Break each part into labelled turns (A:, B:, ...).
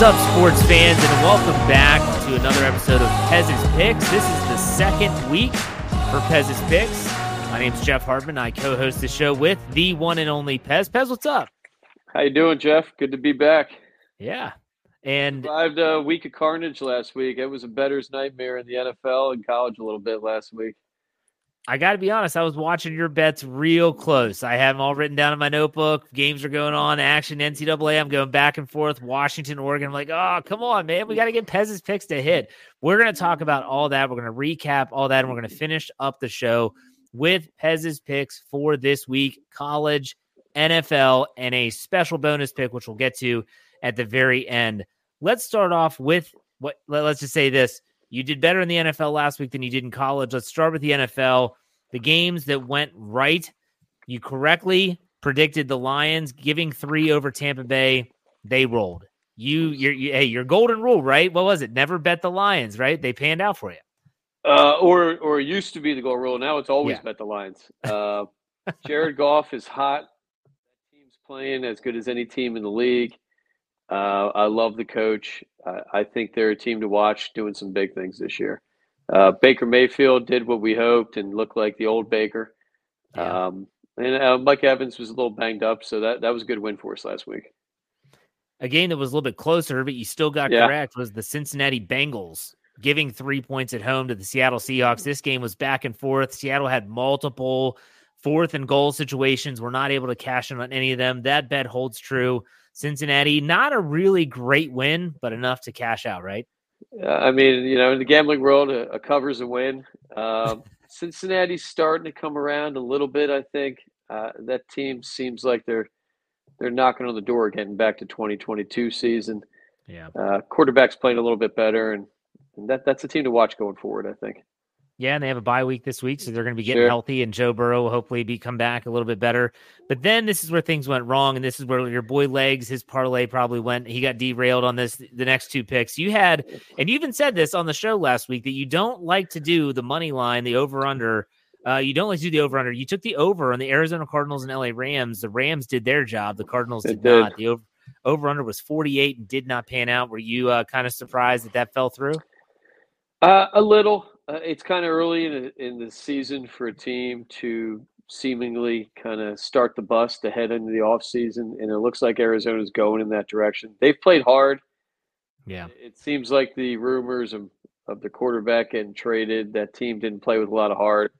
A: Is up, sports fans, and welcome back to another episode of Pez's Picks. This is the second week for Pez's Picks. My name's Jeff Hartman. I co-host the show with the one and only Pez. Pez, what's up?
B: How you doing, Jeff? Good to be back.
A: Yeah, and
B: survived a week of carnage last week. It was a better's nightmare in the NFL and college a little bit last week.
A: I got to be honest, I was watching your bets real close. I have them all written down in my notebook. Games are going on, action, NCAA. I'm going back and forth, Washington, Oregon. I'm like, oh, come on, man. We got to get Pez's picks to hit. We're going to talk about all that. We're going to recap all that, and we're going to finish up the show with Pez's picks for this week college, NFL, and a special bonus pick, which we'll get to at the very end. Let's start off with what, let's just say this you did better in the NFL last week than you did in college. Let's start with the NFL. The games that went right, you correctly predicted the Lions giving three over Tampa Bay. They rolled. You, your, you, hey, your golden rule, right? What was it? Never bet the Lions, right? They panned out for you.
B: Uh, or, or it used to be the golden rule. Now it's always yeah. bet the Lions. Uh, Jared Goff is hot. That team's playing as good as any team in the league. Uh, I love the coach. I think they're a team to watch doing some big things this year. Uh, Baker Mayfield did what we hoped and looked like the old Baker. Yeah. Um, and uh, Mike Evans was a little banged up, so that, that was a good win for us last week.
A: A game that was a little bit closer, but you still got yeah. correct, was the Cincinnati Bengals giving three points at home to the Seattle Seahawks. This game was back and forth. Seattle had multiple fourth and goal situations. We're not able to cash in on any of them. That bet holds true. Cincinnati, not a really great win, but enough to cash out, right?
B: Uh, I mean, you know, in the gambling world, a, a cover's a win. Um, Cincinnati's starting to come around a little bit. I think uh, that team seems like they're they're knocking on the door, getting back to 2022 season.
A: Yeah,
B: uh, quarterback's playing a little bit better, and, and that that's a team to watch going forward. I think.
A: Yeah, and they have a bye week this week, so they're going to be getting sure. healthy, and Joe Burrow will hopefully be come back a little bit better. But then this is where things went wrong, and this is where your boy Legs, his parlay probably went. He got derailed on this the next two picks. You had, and you even said this on the show last week that you don't like to do the money line, the over under. Uh, you don't like to do the over under. You took the over on the Arizona Cardinals and LA Rams. The Rams did their job. The Cardinals did, did, not. The over over under was 48 and did not pan out. Were you uh, kind of surprised that that fell through?
B: Uh, a little. Uh, it's kind of early in the, in the season for a team to seemingly kind of start the bus to head into the off season, and it looks like Arizona's going in that direction. They've played hard.
A: Yeah,
B: it seems like the rumors of, of the quarterback getting traded, that team didn't play with a lot of heart,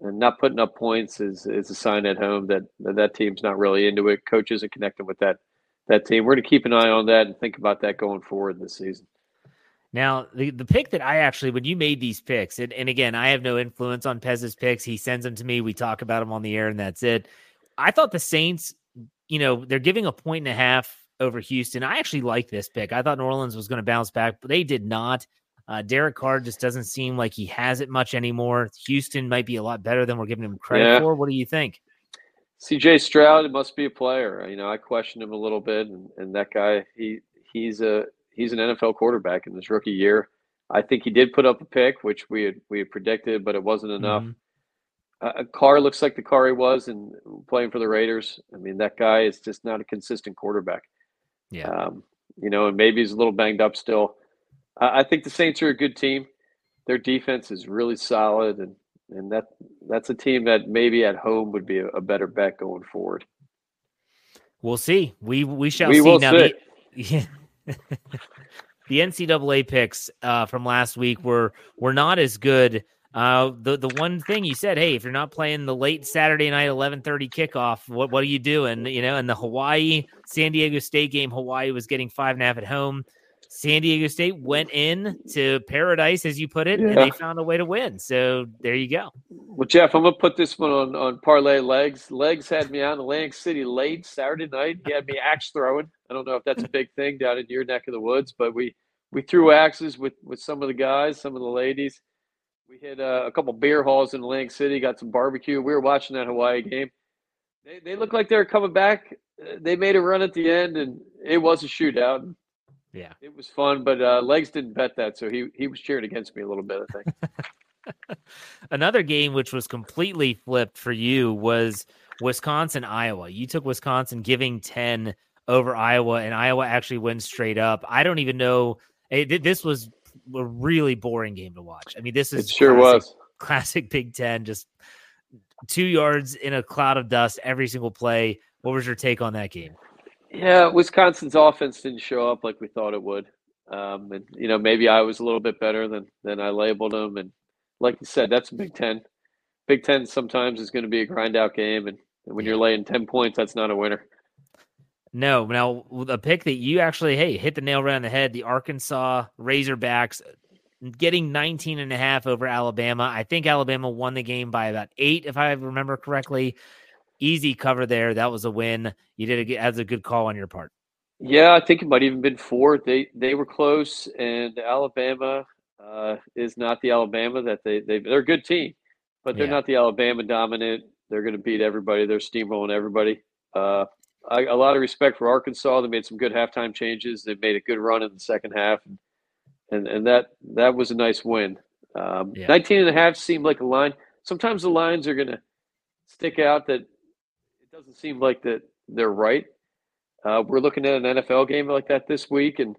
B: and not putting up points is is a sign at home that that, that team's not really into it. Coach isn't connecting with that that team. We're going to keep an eye on that and think about that going forward this season.
A: Now, the, the pick that I actually, when you made these picks, and, and again, I have no influence on Pez's picks. He sends them to me. We talk about them on the air, and that's it. I thought the Saints, you know, they're giving a point and a half over Houston. I actually like this pick. I thought New Orleans was going to bounce back, but they did not. Uh, Derek Carr just doesn't seem like he has it much anymore. Houston might be a lot better than we're giving him credit yeah. for. What do you think?
B: CJ Stroud must be a player. You know, I questioned him a little bit, and, and that guy, he he's a he's an NFL quarterback in this rookie year. I think he did put up a pick, which we had we had predicted, but it wasn't enough. Mm-hmm. Uh, Carr looks like the Carr he was and playing for the Raiders. I mean, that guy is just not a consistent quarterback.
A: Yeah.
B: Um, you know, and maybe he's a little banged up still. I, I think the Saints are a good team. Their defense is really solid, and and that that's a team that maybe at home would be a, a better bet going forward.
A: We'll see. We we shall
B: we
A: see.
B: Will
A: now,
B: see.
A: The, the NCAA picks uh, from last week were were not as good. Uh, the the one thing you said, hey, if you're not playing the late Saturday night 11:30 kickoff, what what are you doing? You know, and the Hawaii San Diego State game, Hawaii was getting five and a half at home. San Diego State went in to paradise, as you put it, yeah. and they found a way to win. So there you go.
B: Well, Jeff, I'm gonna put this one on on parlay legs. Legs had me on Atlantic City late Saturday night. He had me axe throwing. I don't know if that's a big thing down in your neck of the woods, but we we threw axes with with some of the guys, some of the ladies. We hit uh, a couple beer halls in Atlantic City, got some barbecue. We were watching that Hawaii game. They they looked like they were coming back. They made a run at the end, and it was a shootout.
A: Yeah,
B: it was fun, but uh, Legs didn't bet that, so he he was cheering against me a little bit. I
A: think. Another game which was completely flipped for you was Wisconsin Iowa. You took Wisconsin giving ten over Iowa, and Iowa actually wins straight up. I don't even know. It, this was a really boring game to watch. I mean, this is
B: it sure classic, was
A: classic Big Ten, just two yards in a cloud of dust every single play. What was your take on that game?
B: Yeah, Wisconsin's offense didn't show up like we thought it would. Um, and you know, maybe I was a little bit better than than I labeled them. And like you said, that's Big Ten. Big Ten sometimes is going to be a grind out game, and, and when you're laying ten points, that's not a winner.
A: No, now a pick that you actually hey hit the nail right on the head. The Arkansas Razorbacks getting 19 and a half over Alabama. I think Alabama won the game by about eight, if I remember correctly. Easy cover there. That was a win. You did a, as a good call on your part.
B: Yeah, I think it might even been four. They they were close, and Alabama uh, is not the Alabama that they they they're a good team, but they're yeah. not the Alabama dominant. They're going to beat everybody. They're steamrolling everybody. Uh, I, a lot of respect for Arkansas. They made some good halftime changes. They made a good run in the second half, and and, and that that was a nice win. Um, yeah. 19 and a half seemed like a line. Sometimes the lines are going to stick out that it doesn't seem like that they're right. Uh, we're looking at an NFL game like that this week, and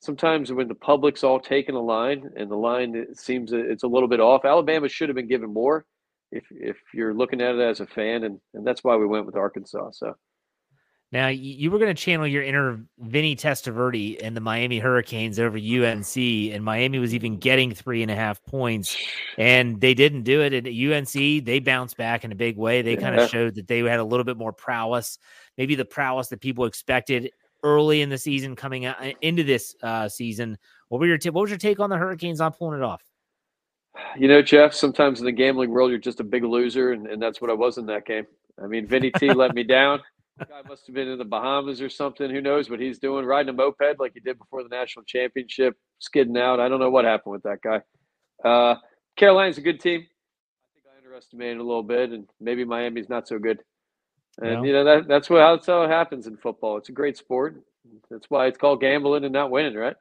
B: sometimes when the public's all taking a line and the line it seems it's a little bit off, Alabama should have been given more. If if you're looking at it as a fan, and and that's why we went with Arkansas. So.
A: Now you were going to channel your inner Vinny Testaverde and the Miami Hurricanes over UNC, and Miami was even getting three and a half points, and they didn't do it. At UNC, they bounced back in a big way. They yeah. kind of showed that they had a little bit more prowess, maybe the prowess that people expected early in the season, coming out uh, into this uh, season. What were your t- what was your take on the Hurricanes on pulling it off?
B: You know, Jeff. Sometimes in the gambling world, you're just a big loser, and, and that's what I was in that game. I mean, Vinny T let me down. Guy must have been in the Bahamas or something. Who knows what he's doing? Riding a moped like he did before the national championship, skidding out. I don't know what happened with that guy. Uh, Carolina's a good team. I think I underestimated a little bit, and maybe Miami's not so good. And you know that that's what that's how it happens in football. It's a great sport. That's why it's called gambling and not winning, right?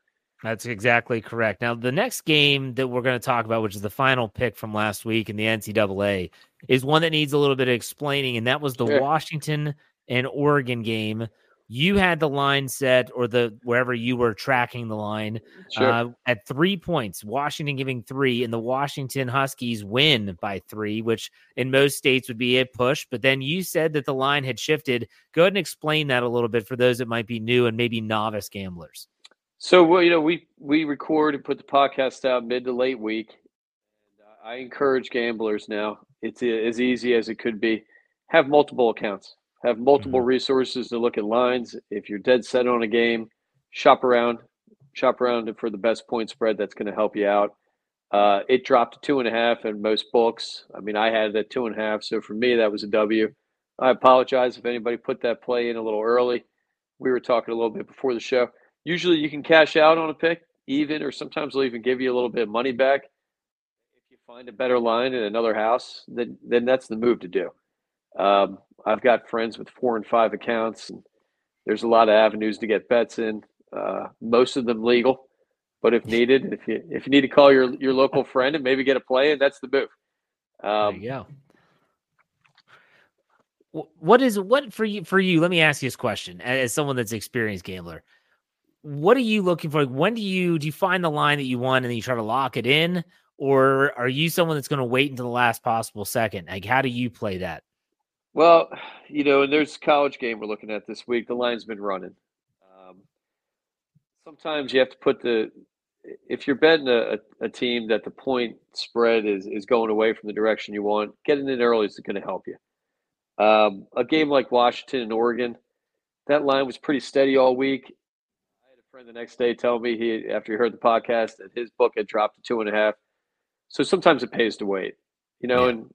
A: That's exactly correct. Now, the next game that we're going to talk about, which is the final pick from last week in the NCAA, is one that needs a little bit of explaining, and that was the Washington and Oregon game, you had the line set or the wherever you were tracking the line sure. uh, at three points. Washington giving three, and the Washington Huskies win by three, which in most states would be a push. But then you said that the line had shifted. Go ahead and explain that a little bit for those that might be new and maybe novice gamblers.
B: So, well, you know, we we record and put the podcast out mid to late week. I encourage gamblers now. It's as easy as it could be. Have multiple accounts have multiple mm-hmm. resources to look at lines. If you're dead set on a game, shop around, shop around for the best point spread. That's going to help you out. Uh, it dropped to two and a half in most books. I mean, I had it at two and a half, so for me that was a W. I apologize if anybody put that play in a little early. We were talking a little bit before the show. Usually, you can cash out on a pick, even, or sometimes they'll even give you a little bit of money back. If you find a better line in another house, then then that's the move to do. Um, I've got friends with four and five accounts, and there's a lot of avenues to get bets in. Uh, most of them legal, but if needed, if you if you need to call your your local friend and maybe get a play, and that's the move.
A: Um, you What is what for you? For you, let me ask you this question: as someone that's experienced gambler, what are you looking for? When do you do you find the line that you want and then you try to lock it in, or are you someone that's going to wait until the last possible second? Like, how do you play that?
B: Well, you know, and there's college game we're looking at this week. The line's been running. Um, sometimes you have to put the if you're betting a, a, team that the point spread is is going away from the direction you want, getting in early is going to help you. Um, a game like Washington and Oregon, that line was pretty steady all week. I had a friend the next day tell me he after he heard the podcast that his book had dropped to two and a half. So sometimes it pays to wait, you know, yeah. and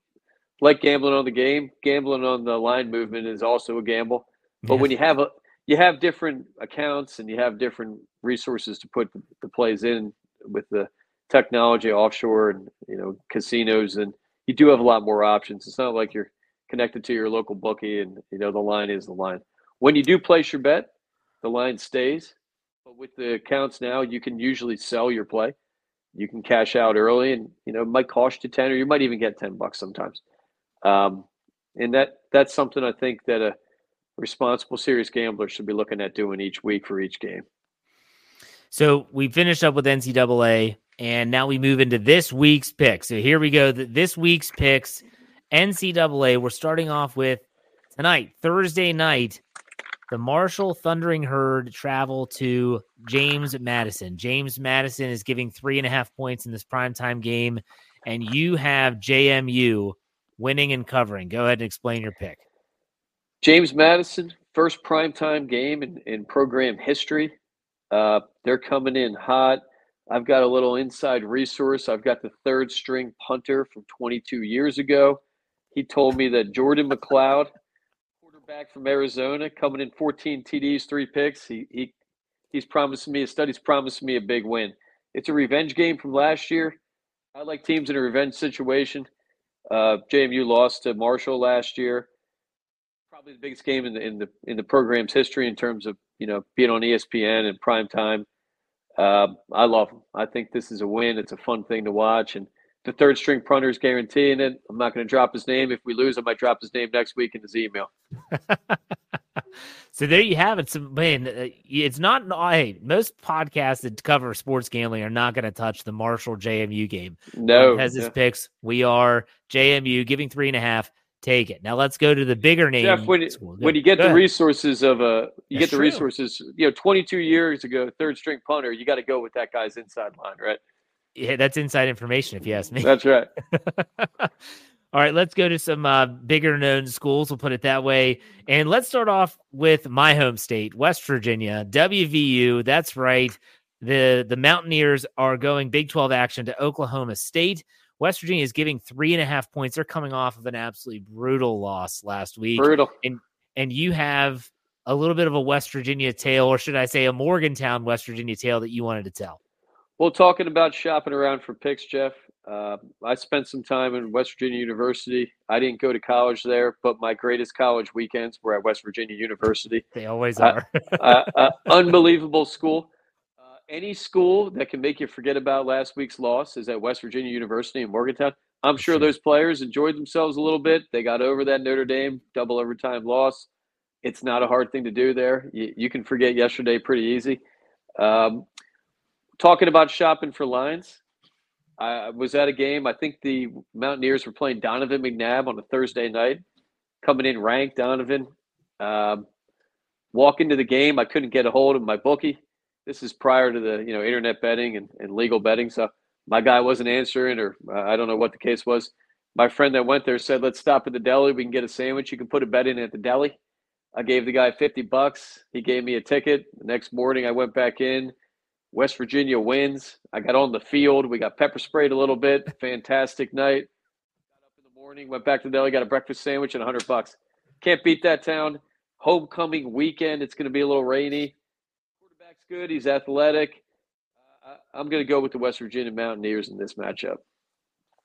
B: like gambling on the game, gambling on the line movement is also a gamble. But yeah. when you have a you have different accounts and you have different resources to put the, the plays in with the technology offshore and you know casinos and you do have a lot more options. It's not like you're connected to your local bookie and you know the line is the line. When you do place your bet, the line stays. But with the accounts now, you can usually sell your play. You can cash out early and you know it might cost you 10 or you might even get 10 bucks sometimes. Um, and that that's something I think that a, responsible, serious gambler should be looking at doing each week for each game.
A: So we finished up with NCAA, and now we move into this week's picks. So here we go. This week's picks, NCAA. We're starting off with tonight, Thursday night. The Marshall Thundering Herd travel to James Madison. James Madison is giving three and a half points in this primetime game, and you have JMU winning and covering. Go ahead and explain your pick.
B: James Madison, first primetime game in, in program history. Uh, they're coming in hot. I've got a little inside resource. I've got the third string punter from 22 years ago. He told me that Jordan McCloud back from Arizona, coming in 14 TDs, three picks. He he he's promising me a study's promising me a big win. It's a revenge game from last year. I like teams in a revenge situation. Uh, JMU lost to Marshall last year. Probably the biggest game in the in the in the program's history in terms of you know being on ESPN and prime time. Uh, I love them. I think this is a win. It's a fun thing to watch, and the third string punter is guaranteeing it. I'm not going to drop his name. If we lose, I might drop his name next week in his email.
A: so there you have it. So man, uh, it's not. Hey, most podcasts that cover sports gambling are not going to touch the Marshall JMU game.
B: No,
A: has his picks. We are JMU giving three and a half. Take it. Now let's go to the bigger name.
B: Jeff, when, when you get go the ahead. resources of a, you That's get the true. resources. You know, 22 years ago, third string punter. You got to go with that guy's inside line, right?
A: Yeah, that's inside information, if you ask me.
B: That's right.
A: All right, let's go to some uh, bigger known schools. We'll put it that way. And let's start off with my home state, West Virginia, WVU. That's right. The the Mountaineers are going Big 12 action to Oklahoma State. West Virginia is giving three and a half points. They're coming off of an absolutely brutal loss last week.
B: Brutal.
A: And and you have a little bit of a West Virginia tale, or should I say a Morgantown, West Virginia tale that you wanted to tell.
B: Well, talking about shopping around for picks, Jeff, uh, I spent some time in West Virginia University. I didn't go to college there, but my greatest college weekends were at West Virginia University.
A: They always are.
B: uh, uh, unbelievable school. Uh, any school that can make you forget about last week's loss is at West Virginia University in Morgantown. I'm sure those players enjoyed themselves a little bit. They got over that Notre Dame double overtime loss. It's not a hard thing to do there. You, you can forget yesterday pretty easy. Um, talking about shopping for lines, I was at a game. I think the Mountaineers were playing Donovan McNabb on a Thursday night, coming in ranked Donovan. Um, walk into the game, I couldn't get a hold of my bookie. This is prior to the you know internet betting and, and legal betting, so my guy wasn't answering, or uh, I don't know what the case was. My friend that went there said, "Let's stop at the deli. We can get a sandwich. You can put a bet in at the deli." I gave the guy fifty bucks. He gave me a ticket. The next morning, I went back in West Virginia wins. I got on the field. We got pepper sprayed a little bit. Fantastic night. Got up in the morning, went back to the deli, got a breakfast sandwich and 100 bucks. Can't beat that town. Homecoming weekend. It's going to be a little rainy. Quarterback's good. He's athletic. Uh, I'm going to go with the West Virginia Mountaineers in this matchup.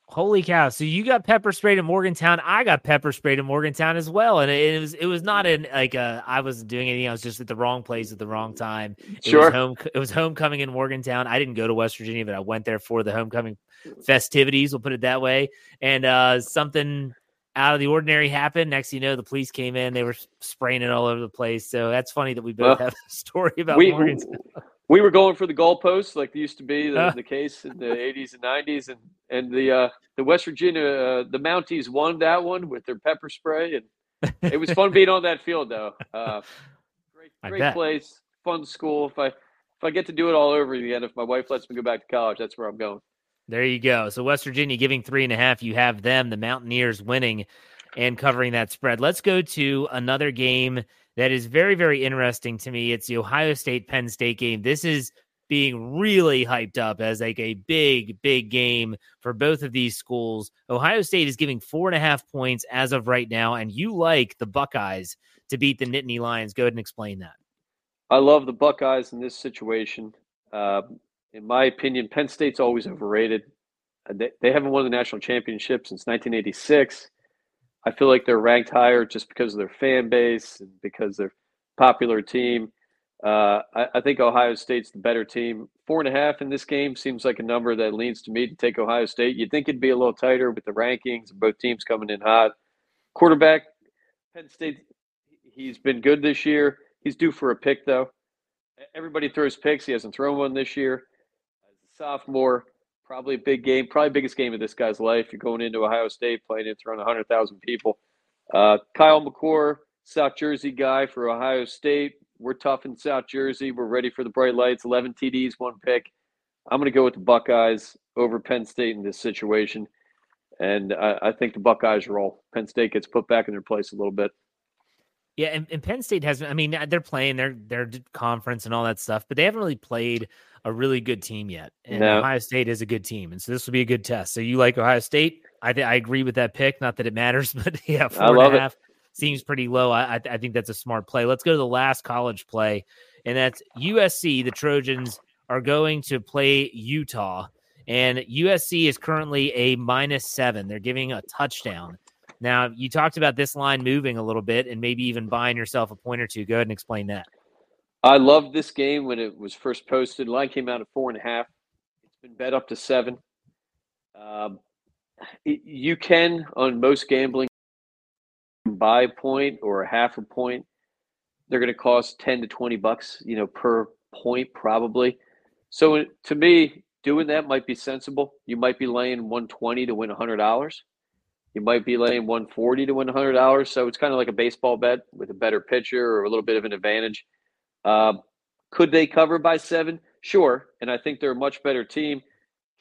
A: Holy cow! So you got pepper sprayed in Morgantown. I got pepper sprayed in Morgantown as well, and it, was it was not in like a, I wasn't doing anything. I was just at the wrong place at the wrong time. It
B: sure.
A: Was home, it was homecoming in Morgantown. I didn't go to West Virginia, but I went there for the homecoming festivities. We'll put it that way. And uh, something out of the ordinary happened. Next, you know, the police came in. They were spraying it all over the place. So that's funny that we both well, have a story about we, Morgantown
B: we were going for the goalposts like used to be the, the case in the 80s and 90s and and the uh, the West Virginia uh, the Mounties won that one with their pepper spray and it was fun being on that field though. Uh, great great place, fun school. If I if I get to do it all over again, if my wife lets me go back to college, that's where I'm going.
A: There you go. So West Virginia giving three and a half. You have them, the Mountaineers winning and covering that spread. Let's go to another game that is very, very interesting to me. It's the Ohio State Penn State game. This is being really hyped up as like a big, big game for both of these schools. Ohio State is giving four and a half points as of right now, and you like the Buckeyes to beat the Nittany Lions. Go ahead and explain that.
B: I love the Buckeyes in this situation. Uh, in my opinion, Penn State's always overrated. Uh, they, they haven't won the national championship since 1986. I feel like they're ranked higher just because of their fan base and because they're popular team. Uh, I, I, think Ohio State's the better team. Four and a half in this game seems like a number that leans to me to take Ohio State. You'd think it'd be a little tighter with the rankings and both teams coming in hot. Quarterback, Penn State, He's been good this year. He's due for a pick, though. Everybody throws picks. He hasn't thrown one this year. As a sophomore, probably a big game, probably biggest game of this guy's life. You're going into Ohio State, playing in front of 100,000 people. Uh, Kyle McCord, South Jersey guy for Ohio State. We're tough in South Jersey. We're ready for the bright lights. 11 TDs, one pick. I'm going to go with the Buckeyes over Penn State in this situation. And I, I think the Buckeyes roll. Penn State gets put back in their place a little bit.
A: Yeah, and, and Penn State hasn't. I mean, uh, they're playing their their conference and all that stuff, but they haven't really played a really good team yet. And no. Ohio State is a good team, and so this will be a good test. So you like Ohio State? I th- I agree with that pick. Not that it matters, but yeah, four and a half it. seems pretty low. I I think that's a smart play. Let's go to the last college play, and that's USC. The Trojans are going to play Utah, and USC is currently a minus seven. They're giving a touchdown. Now, you talked about this line moving a little bit and maybe even buying yourself a point or two. Go ahead and explain that.
B: I loved this game when it was first posted. Line came out at four and a half. It's been bet up to seven. Um, you can on most gambling buy a point or a half a point. They're going to cost ten to twenty bucks, you know, per point probably. So to me, doing that might be sensible. You might be laying one twenty to win hundred dollars. You might be laying 140 to win $100. So it's kind of like a baseball bet with a better pitcher or a little bit of an advantage. Uh, could they cover by seven? Sure. And I think they're a much better team.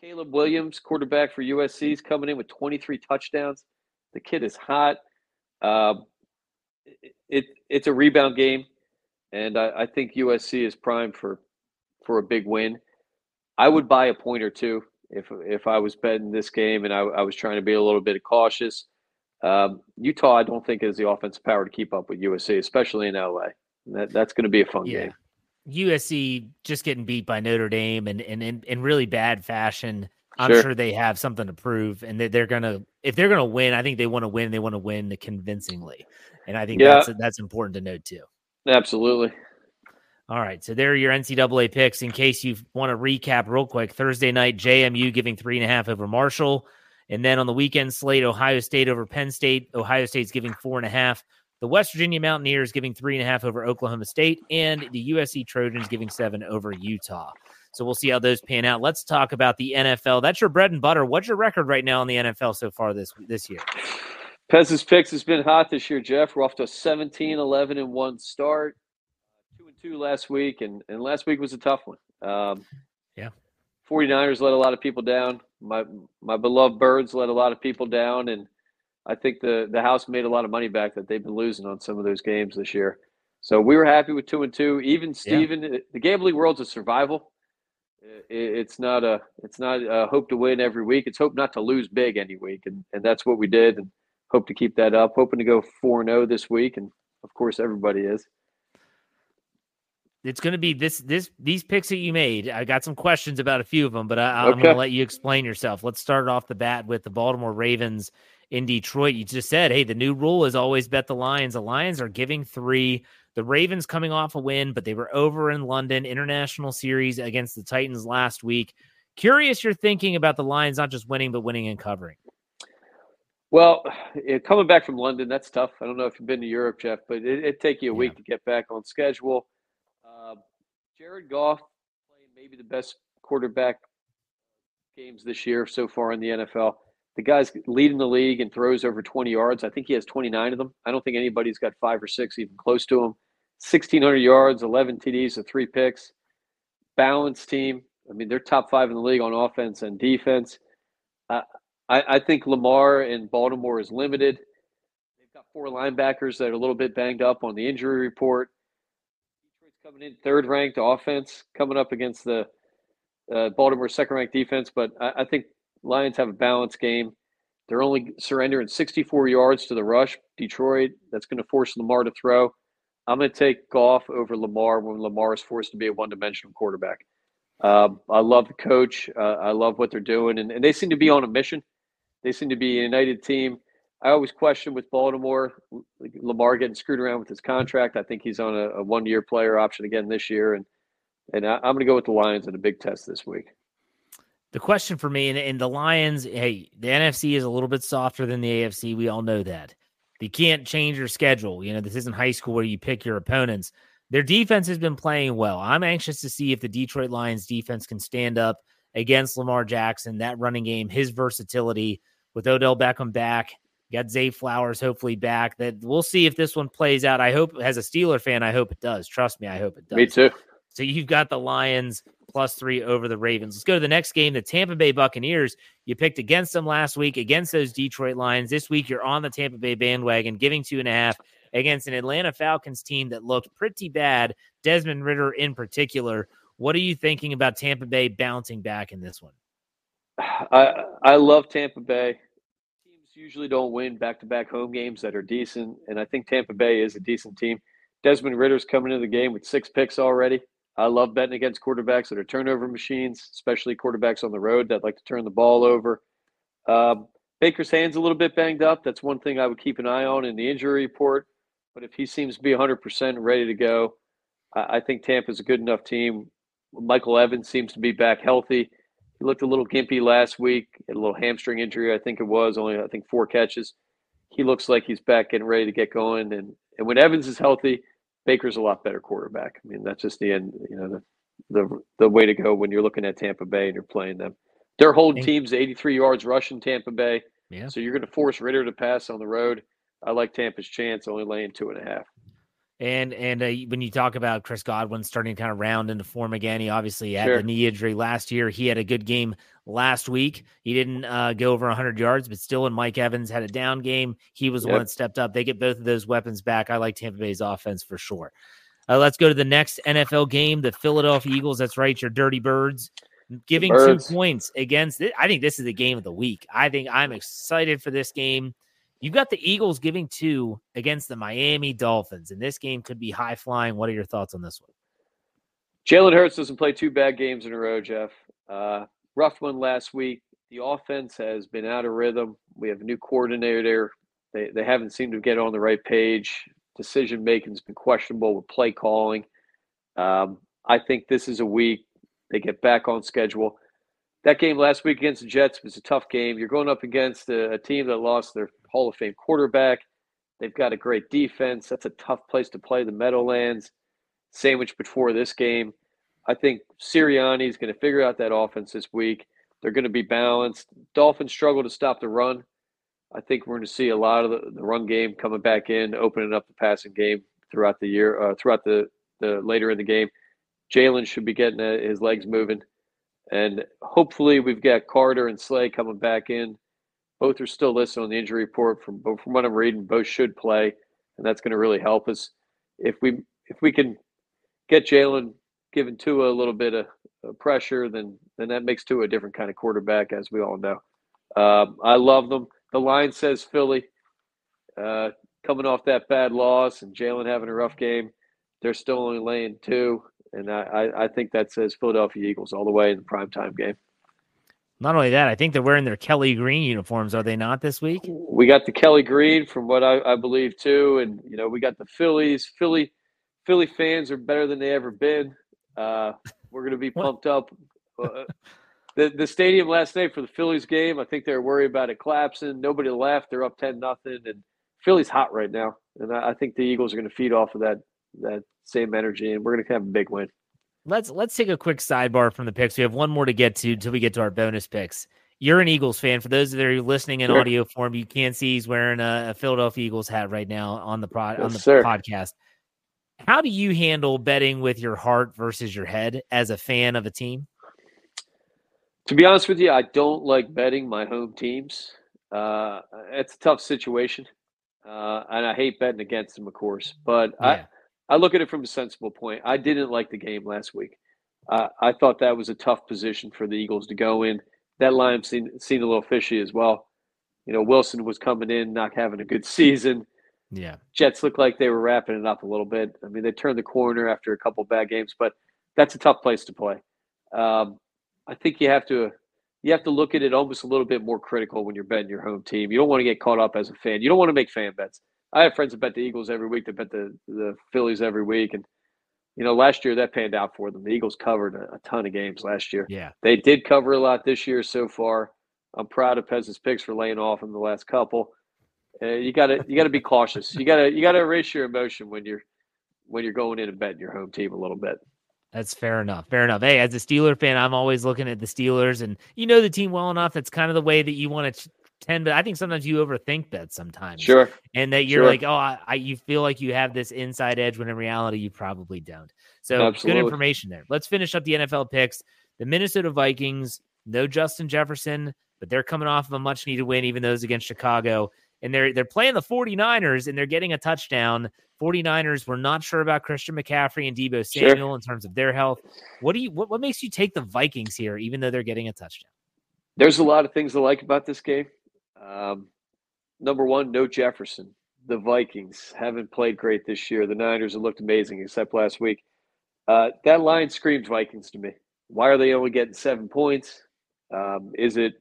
B: Caleb Williams, quarterback for USC, is coming in with 23 touchdowns. The kid is hot. Uh, it, it, it's a rebound game, and I, I think USC is primed for for a big win. I would buy a point or two if if I was betting this game and I, I was trying to be a little bit cautious. Um, Utah, I don't think has the offensive power to keep up with USC, especially in LA. That, that's going to be a fun yeah. game.
A: USC just getting beat by Notre Dame and in, in, in really bad fashion. I'm sure. sure. they have something to prove, and they're gonna if they're gonna win. I think they want to win. They want to win convincingly, and I think yeah. that's that's important to note too.
B: Absolutely.
A: All right. So there are your NCAA picks. In case you want to recap real quick, Thursday night, JMU giving three and a half over Marshall. And then on the weekend slate, Ohio State over Penn State. Ohio State's giving four and a half. The West Virginia Mountaineers giving three and a half over Oklahoma State. And the USC Trojans giving seven over Utah. So we'll see how those pan out. Let's talk about the NFL. That's your bread and butter. What's your record right now in the NFL so far this this year?
B: Pez's picks has been hot this year, Jeff. We're off to a 17, 11, and 1 start two last week, and, and last week was a tough one. Um,
A: yeah.
B: 49ers let a lot of people down. My my beloved birds let a lot of people down, and I think the the house made a lot of money back that they've been losing on some of those games this year. So we were happy with two and two. Even Steven, yeah. the gambling world's a survival. It's not a it's not a hope to win every week. It's hope not to lose big any week, and and that's what we did, and hope to keep that up. Hoping to go four and zero oh this week, and of course everybody is
A: it's going to be this this these picks that you made. I got some questions about a few of them, but I, am okay. going to let you explain yourself. Let's start off the bat with the Baltimore Ravens in Detroit. You just said, hey, the new rule is always bet the Lions. The Lions are giving three. The Ravens coming off a win, but they were over in London International Series against the Titans last week. Curious, you're thinking about the Lions not just winning, but winning and covering.
B: Well, coming back from London, that's tough. I don't know if you've been to Europe, Jeff, but it, would take you a week to get back on schedule Jared Goff playing maybe the best quarterback games this year so far in the NFL. The guy's leading the league and throws over 20 yards. I think he has 29 of them. I don't think anybody's got five or six even close to him. 1,600 yards, 11 TDs, and three picks. Balanced team. I mean, they're top five in the league on offense and defense. Uh, I, I think Lamar in Baltimore is limited. They've got four linebackers that are a little bit banged up on the injury report coming in third ranked offense, coming up against the uh, Baltimore second ranked defense. But I, I, think Lions have a balanced game. They're only surrendering 64 yards to the rush. Detroit, that's going to force Lamar to throw. I'm going to take Goff over Lamar when Lamar is forced to be a one dimensional quarterback. Um, I love the coach. Uh, I love what they're doing, and, and they seem to be on a mission. They seem to be a united team. I always question with Baltimore, Lamar getting screwed around with his contract. I think he's on a, a one-year player option again this year, and and I, am going to go with the Lions in a big test this week.
A: The question for me and, and the Lions, hey, the NFC is a little bit softer than the AFC. We all know that. You can't change your schedule. You know, this isn't high school where you pick your opponents. Their defense has been playing well. I'm anxious to see if the Detroit Lions defense can stand up against Lamar Jackson, that running game, his versatility with Odell Beckham back. Got Zay Flowers hopefully back. That we'll see if this one plays out. I hope as a Steeler fan, I hope it does. Trust me, I hope it does.
B: Me too.
A: So you've got the Lions plus three over the Ravens. Let's go to the next game. The Tampa Bay Buccaneers. You picked against them last week against those Detroit Lions. This week you're on the Tampa Bay bandwagon, giving two and a half against an Atlanta Falcons team that looked pretty bad. Desmond Ridder in particular. What are you thinking about Tampa Bay bouncing back in this one?
B: I I love Tampa Bay. Usually don't win back to back home games that are decent, and I think Tampa Bay is a decent team. Desmond Ridder's coming into the game with six picks already. I love betting against quarterbacks that are turnover machines, especially quarterbacks on the road that like to turn the ball over. Um, Baker's hand's a little bit banged up. That's one thing I would keep an eye on in the injury report. But if he seems to be 100% ready to go, I, I think Tampa's a good enough team. Michael Evans seems to be back healthy. He looked a little gimpy last week, had a little hamstring injury, I think it was, only I think four catches. He looks like he's back getting ready to get going. And and when Evans is healthy, Baker's a lot better quarterback. I mean, that's just the end, you know, the the the way to go when you're looking at Tampa Bay and you're playing them. They're holding teams 83 yards rushing Tampa Bay. Yeah. So you're going to force Ridder to pass on the road. I like Tampa's chance, only laying two and a half.
A: And and uh, when you talk about Chris Godwin starting to kind of round into form again, he obviously had sure. the knee injury last year. He had a good game last week. He didn't uh, go over 100 yards, but still, when Mike Evans had a down game, he was yep. one that stepped up. They get both of those weapons back. I like Tampa Bay's offense for sure. Uh, let's go to the next NFL game, the Philadelphia Eagles. That's right, your Dirty Birds giving two points against it. I think this is the game of the week. I think I'm excited for this game. You've got the Eagles giving two against the Miami Dolphins, and this game could be high flying. What are your thoughts on this one?
B: Jalen Hurts doesn't play two bad games in a row, Jeff. Uh, rough one last week. The offense has been out of rhythm. We have a new coordinator. They, they haven't seemed to get on the right page. Decision making's been questionable with play calling. Um, I think this is a week they get back on schedule that game last week against the Jets was a tough game. You're going up against a, a, team that lost their Hall of Fame quarterback. They've got a great defense. That's a tough place to play the Meadowlands. Sandwich before this game. I think Sirianni is going to figure out that offense this week. They're going to be balanced. Dolphins struggle to stop the run. I think we're going to see a lot of the, the run game coming back in, opening up the passing game throughout the year, uh, throughout the, the later in the game. Jalen should be getting uh, his legs moving. And hopefully we've got Carter and Slay coming back in. Both are still listed on the injury report. From from what I'm reading, both should play, and that's going to really help us. If we if we can get Jalen giving Tua a little bit of, pressure, then then that makes Tua a different kind of quarterback, as we all know. Um, I love them. The line says Philly. Uh, coming off that bad loss and Jalen having a rough game, they're still only laying two and I, I think that says Philadelphia Eagles all the way in the primetime game.
A: Not only that, I think they're wearing their Kelly Green uniforms. Are they not this week?
B: We got the Kelly Green, from what I, I believe too, and you know we got the Phillies. Philly, Philly fans are better than they ever been. Uh, we're going to be pumped up. Uh, the the stadium last night for the Phillies game, I think they were worried about it collapsing. Nobody left. They're up ten nothing, and Philly's hot right now. And I, I think the Eagles are going to feed off of that that same energy, and we're going to have a big win.
A: Let's let's take a quick sidebar from the picks. We have one more to get to until we get to our bonus picks. You're an Eagles fan. For those that are listening in sure. audio form, you can't see he's wearing a, a, Philadelphia Eagles hat right now on the pro, yes, on the sir. podcast. How do you handle betting with your heart versus your head as a fan of a team?
B: To be honest with you, I don't like betting my home teams. Uh, it's a tough situation, uh, and I hate betting against them, of course. But yeah. I look at it from a sensible point. I didn't like the game last week. Uh, I thought that was a tough position for the Eagles to go in. That line seemed, seemed a little fishy as well. You know, Wilson was coming in, not having a good season.
A: Yeah.
B: Jets looked like they were wrapping it up a little bit. I mean, they turned the corner after a couple bad games, but that's a tough place to play. Um, I think you have to you have to look at it almost a little bit more critical when you're betting your home team. You don't want to get caught up as a fan. You don't want to make fan bets. I have friends that bet the Eagles every week. They bet the the Phillies every week, and you know, last year that panned out for them. The Eagles covered a, a ton of games last year.
A: Yeah,
B: they did cover a lot this year so far. I'm proud of Pez's picks for laying off in the last couple, uh, you gotta you gotta be cautious. You gotta you gotta erase your emotion when you're when you're going in and betting your home team a little bit.
A: That's fair enough. Fair enough. Hey, as a Steeler fan, I'm always looking at the Steelers, and you know the team well enough. That's kind of the way that you want to tend. But I think sometimes you overthink that sometimes.
B: Sure.
A: And that you're sure. like, oh, I, I, you feel like you have this inside edge when in reality you probably don't. So Absolutely. good information there. Let's finish up the NFL picks. The Minnesota Vikings, no Justin Jefferson, but they're coming off of a much needed win, even those against Chicago. And they're they're playing the 49ers and they're getting a touchdown. 49ers we're not sure about Christian McCaffrey and Deebo Samuel sure. in terms of their health. What do you what, what makes you take the Vikings here, even though they're getting a touchdown?
B: There's a lot of things I like about this game. Um, number one, no Jefferson. The Vikings haven't played great this year. The Niners have looked amazing, except last week. Uh, that line screams Vikings to me. Why are they only getting seven points? Um, is it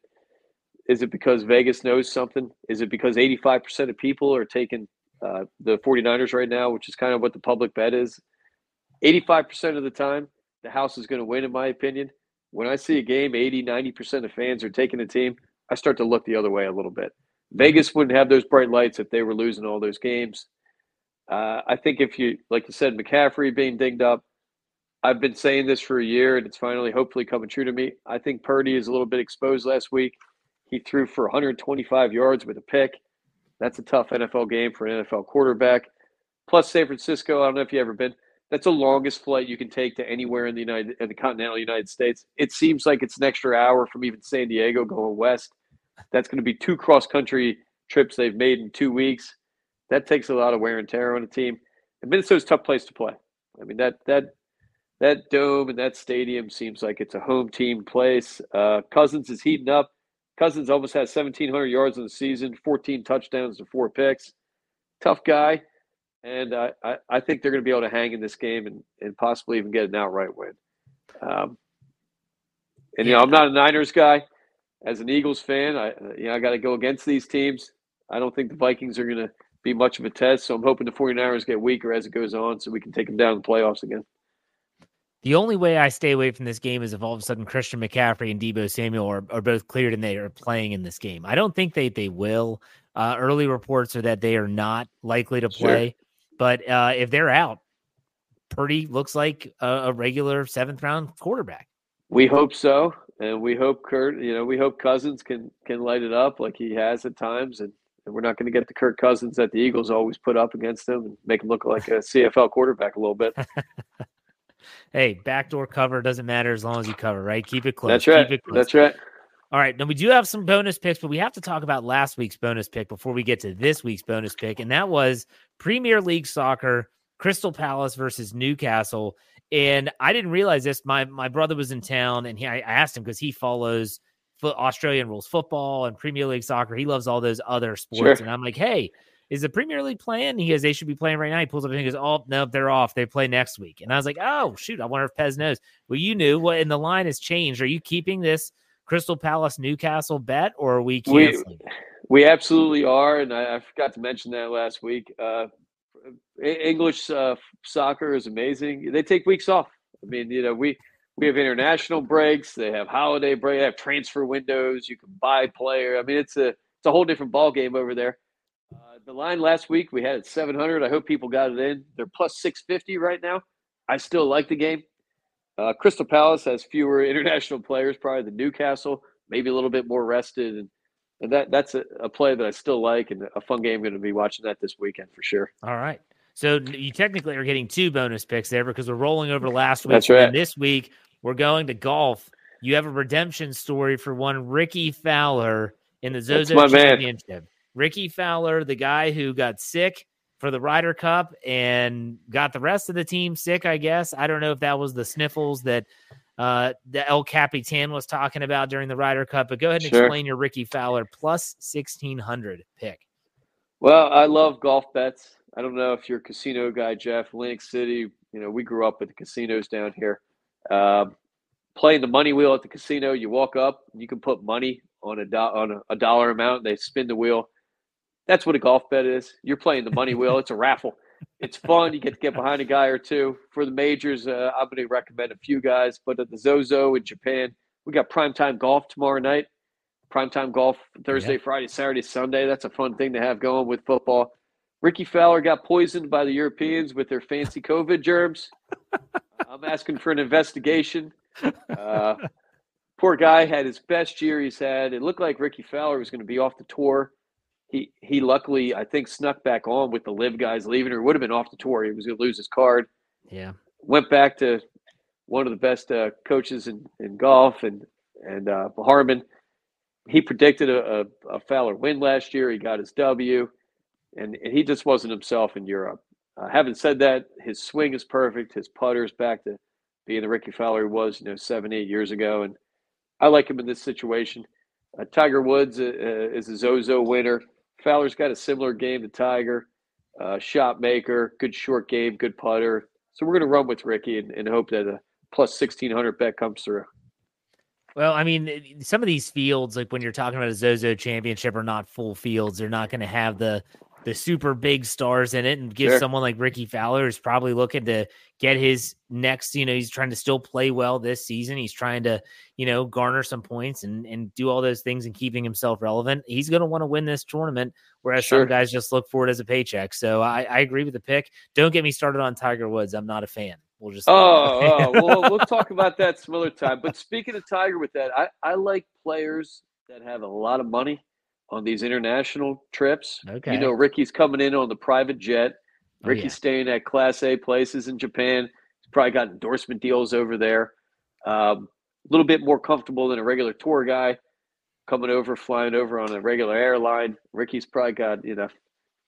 B: is it because Vegas knows something? Is it because 85% of people are taking uh, the 49ers right now, which is kind of what the public bet is? 85% of the time, the house is going to win, in my opinion. When I see a game, 80, 90% of fans are taking a team, I start to look the other way a little bit. Vegas wouldn't have those bright lights if they were losing all those games. Uh, I think if you, like you said, McCaffrey being dinged up, I've been saying this for a year, and it's finally hopefully coming true to me. I think Purdy is a little bit exposed last week. He threw for 125 yards with a pick. That's a tough NFL game for an NFL quarterback. Plus, San Francisco. I don't know if you've ever been. That's the longest flight you can take to anywhere in the United in the continental United States. It seems like it's an extra hour from even San Diego going west. That's going to be two cross country trips they've made in two weeks. That takes a lot of wear and tear on a team. And Minnesota's a tough place to play. I mean that that that dome and that stadium seems like it's a home team place. Uh, Cousins is heating up. Cousins almost has 1,700 yards in the season, 14 touchdowns and four picks. Tough guy. And uh, I, I think they're going to be able to hang in this game and, and possibly even get an outright win. Um, and, you know, I'm not a Niners guy. As an Eagles fan, I, you know, I got to go against these teams. I don't think the Vikings are going to be much of a test. So I'm hoping the 49ers get weaker as it goes on so we can take them down in the playoffs again.
A: The only way I stay away from this game is if all of a sudden Christian McCaffrey and Deebo Samuel are, are both cleared and they are playing in this game. I don't think they they will. Uh, early reports are that they are not likely to play, sure. but uh, if they're out, Purdy looks like a, a, regular seventh round quarterback.
B: We hope so, and we hope Kurt. You know, we hope Cousins can can light it up like he has at times, and, and we're not going to get the Kirk Cousins that the Eagles always put up against him and make him look like a CFL quarterback a little bit.
A: hey, backdoor cover doesn't matter as long as you cover, right? Keep it close.
B: That's right. That's right.
A: All right. Now we do have some bonus picks, but we have to talk about last week's bonus pick before we get to this week's bonus pick, and that was Premier League soccer, Crystal Palace versus Newcastle. And I didn't realize this. My my brother was in town, and he, I asked him because he follows Australian rules football and Premier League soccer. He loves all those other sports, sure. and I'm like, hey, is the Premier League playing? He goes, they should be playing right now. He pulls up and he goes, oh, no, they're off. They play next week. And I was like, oh, shoot. I wonder if Pez knows. Well, you knew what, and the line has changed. Are you keeping this Crystal Palace Newcastle bet or are we canceling?
B: We, we absolutely are. And I, I, forgot to mention that last week. Uh, English uh, soccer is amazing. They take weeks off. I mean, you know, we, we have international breaks. They have holiday break. They have transfer windows. You can buy player. I mean, it's a it's a whole different ball game over there. Uh, the line last week we had at 700. I hope people got it in. They're plus 650 right now. I still like the game. Uh, Crystal Palace has fewer international players, probably than Newcastle. Maybe a little bit more rested, and, and that that's a, a play that I still like and a fun game. Going to be watching that this weekend for sure.
A: All right. So you technically are getting two bonus picks there because we're rolling over last week.
B: That's right.
A: And this week we're going to golf. You have a redemption story for one Rickie Fowler in the Zozo Championship. Man. Rickie Fowler, the guy who got sick for the Ryder Cup and got the rest of the team sick, I guess. I don't know if that was the sniffles that uh, the El Capitan was talking about during the Ryder Cup, but go ahead and sure. explain your Rickie Fowler plus 1600 pick.
B: Well, I love golf bets. I don't know if you're a casino guy, Jeff. Atlantic City, you know, we grew up at the casinos down here. Uh, playing the money wheel at the casino, you walk up, you can put money on a do- on a, a dollar amount. They spin the wheel that's what a golf bet is. You're playing the money wheel. It's a raffle. It's fun. You get to get behind a guy or two. For the majors, uh, I'm going to recommend a few guys. But at the Zozo in Japan, we got primetime golf tomorrow night. primetime golf Thursday, yeah. Friday, Saturday, Sunday. That's a fun thing to have going with football. Rickie Fowler got poisoned by the Europeans with their fancy COVID germs. I'm asking for an investigation. Uh, poor guy had his best year he's had. It looked like Rickie Fowler was going to be off the tour. He he luckily I think snuck back on with the LIV guys leaving, or would have been off the tour. He was going to lose his card.
A: Yeah,
B: went back to one of the best uh, coaches in, in golf and and uh, Harmon. He predicted a, a, a Fowler win last year. He got his W, and, and he just wasn't himself in Europe. Uh, having said that, his swing is perfect. His putter is back to being the Rickie Fowler he was, you know, seven, eight years ago. And I like him in this situation. Uh, Tiger Woods uh, uh is a Zozo winner. Fowler's got a similar game to Tiger, uh, shot maker, good short game, good putter. So we're going to run with Rickie and, and hope that a plus 1600 bet comes through.
A: Well, I mean, some of these fields, like when you're talking about a Zozo championship, are not full fields. They're not going to have the the super big stars in it and give sure. someone like Rickie Fowler is probably looking to get his next, you know, he's trying to still play well this season. He's trying to, you know, garner some points and and do all those things and keeping himself relevant. He's going to want to win this tournament, whereas sure. some guys just look for it as a paycheck. So I, I agree with the pick. Don't get me started on Tiger Woods. I'm not a fan. We'll just oh,
B: oh, oh. well, we'll talk about that some other time. But speaking of Tiger, with that, I I like players that have a lot of money on these international trips. Okay. You know, Rickie's coming in on the private jet. Rickie's oh, yeah. staying at Class A places in Japan. He's probably got endorsement deals over there. Um, a little bit more comfortable than a regular tour guy coming over, flying over on a regular airline. Rickie's probably got, you know,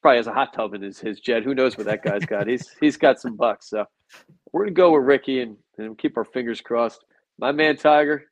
B: probably has a hot tub in his, his jet. Who knows what that guy's got? he's he's got some bucks. So we're gonna go with Rickie and, and keep our fingers crossed. My man Tiger,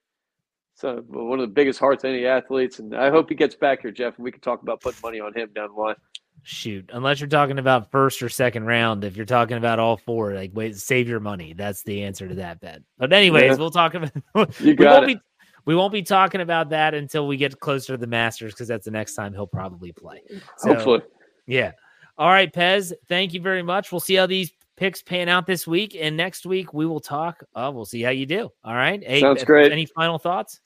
B: so one of the biggest hearts of any athletes, and I hope he gets back here, Jeff, and we can talk about putting money on him down the line.
A: Shoot, unless you're talking about first or second round, if you're talking about all four, like wait, save your money. That's the answer to that bet. But anyways, yeah. we'll talk about.
B: you got
A: we it. Be, we won't be talking about that until we get closer to the Masters because that's the next time he'll probably play.
B: So, Hopefully,
A: yeah. All right, Pez. Thank you very much. We'll see how these picks pan out this week, and next week we will talk. Uh, we'll see how you do. All right.
B: Hey, Sounds great.
A: Any final thoughts?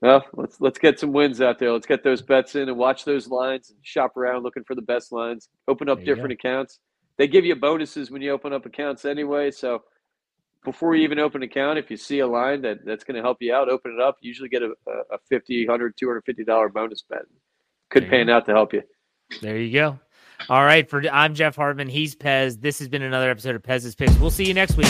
B: Well, let's let's get some wins out there. Let's get those bets in and watch those lines and shop around looking for the best lines. Open up different go. accounts. They give you bonuses when you open up accounts anyway. So before you even open an account, if you see a line that, that's going to help you out, open it up. You usually get a, a 50 100 $250 bonus bet. Could pan out to help you.
A: There you go. All right. For I'm Jeff Hartman. He's Pez. This has been another episode of Pez's Picks. We'll see you next week.